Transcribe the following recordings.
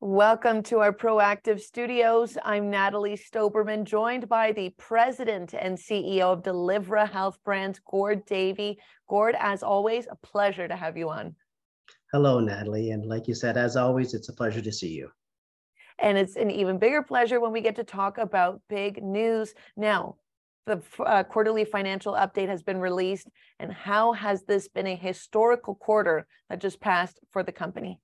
Welcome to our Proactive Studios. I'm Natalie Stoberman, joined by the President and CEO of Delivra Health Brands, Gord Davey. Gord, as always, a pleasure to have you on. Hello, Natalie. And like you said, as always, it's a pleasure to see you. And it's an even bigger pleasure when we get to talk about big news. Now, the uh, quarterly financial update has been released. And how has this been a historical quarter that just passed for the company?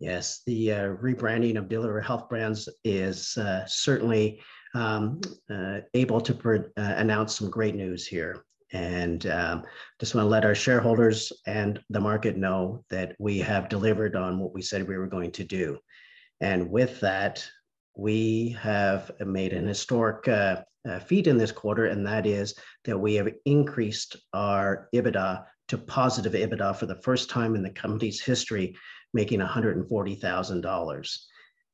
Yes, the uh, rebranding of Delivra Health Brands is uh, certainly um, uh, able to uh, announce some great news here. And um, just want to let our shareholders and the market know that we have delivered on what we said we were going to do. And with that, we have made an historic uh, uh, feat in this quarter, and that is that we have increased our EBITDA to positive EBITDA for the first time in the company's history making $140,000.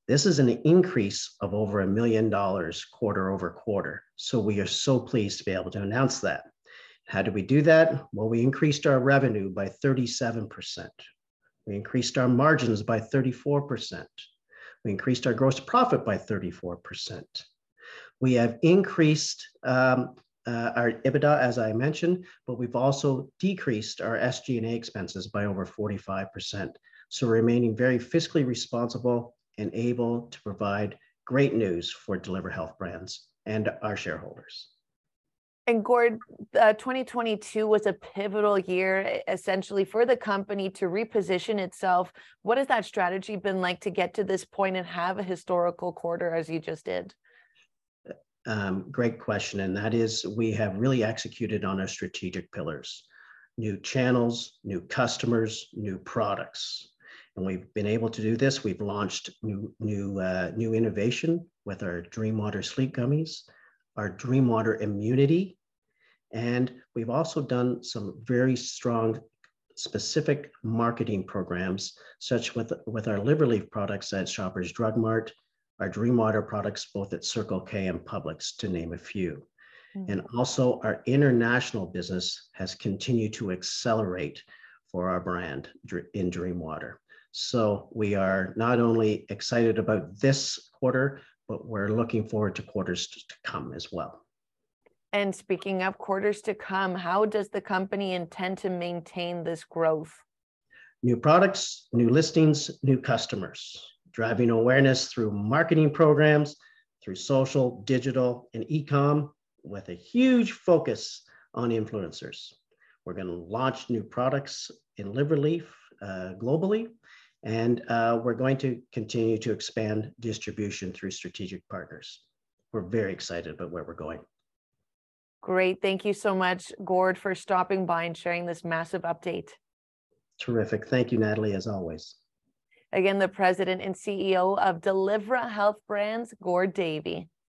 This is an increase of over a million dollars quarter over quarter. So we are so pleased to be able to announce that. How did we do that? Well, we increased our revenue by 37%. We increased our margins by 34%. We increased our gross profit by 34%. We have increased um, uh, our EBITDA, as I mentioned, but we've also decreased our SG&A expenses by over 45%. So remaining very fiscally responsible and able to provide great news for Delivra Health Brands and our shareholders. And Gord, uh, 2022 was a pivotal year essentially for the company to reposition itself. What has that strategy been like to get to this point and have a historical quarter as you just did? Um, great question. And that is, we have really executed on our strategic pillars new channels, new customers, new products. And we've been able to do this. We've launched new, new, uh, new innovation with our Dreamwater Sleep Gummies, our Dreamwater Immunity, and we've also done some very strong specific marketing programs, such with, with our LivRelief products at Shoppers Drug Mart, our Dreamwater products both at Circle K and Publix, to name a few. Mm-hmm. And also our international business has continued to accelerate for our brand in Dreamwater. So we are not only excited about this quarter, but we're looking forward to quarters to come as well. And speaking of quarters to come, how does the company intend to maintain this growth? New products, new listings, new customers, driving awareness through marketing programs, through social, digital, and e-com with a huge focus on influencers. We're going to launch new products in LivRelief uh, globally and uh, we're going to continue to expand distribution through strategic partners. We're very excited about where we're going. Great. Thank you so much, Gord, for stopping by and sharing this massive update. Terrific. Thank you, Natalie, as always. Again, the president and CEO of Delivra Health Brands, Gord Davey.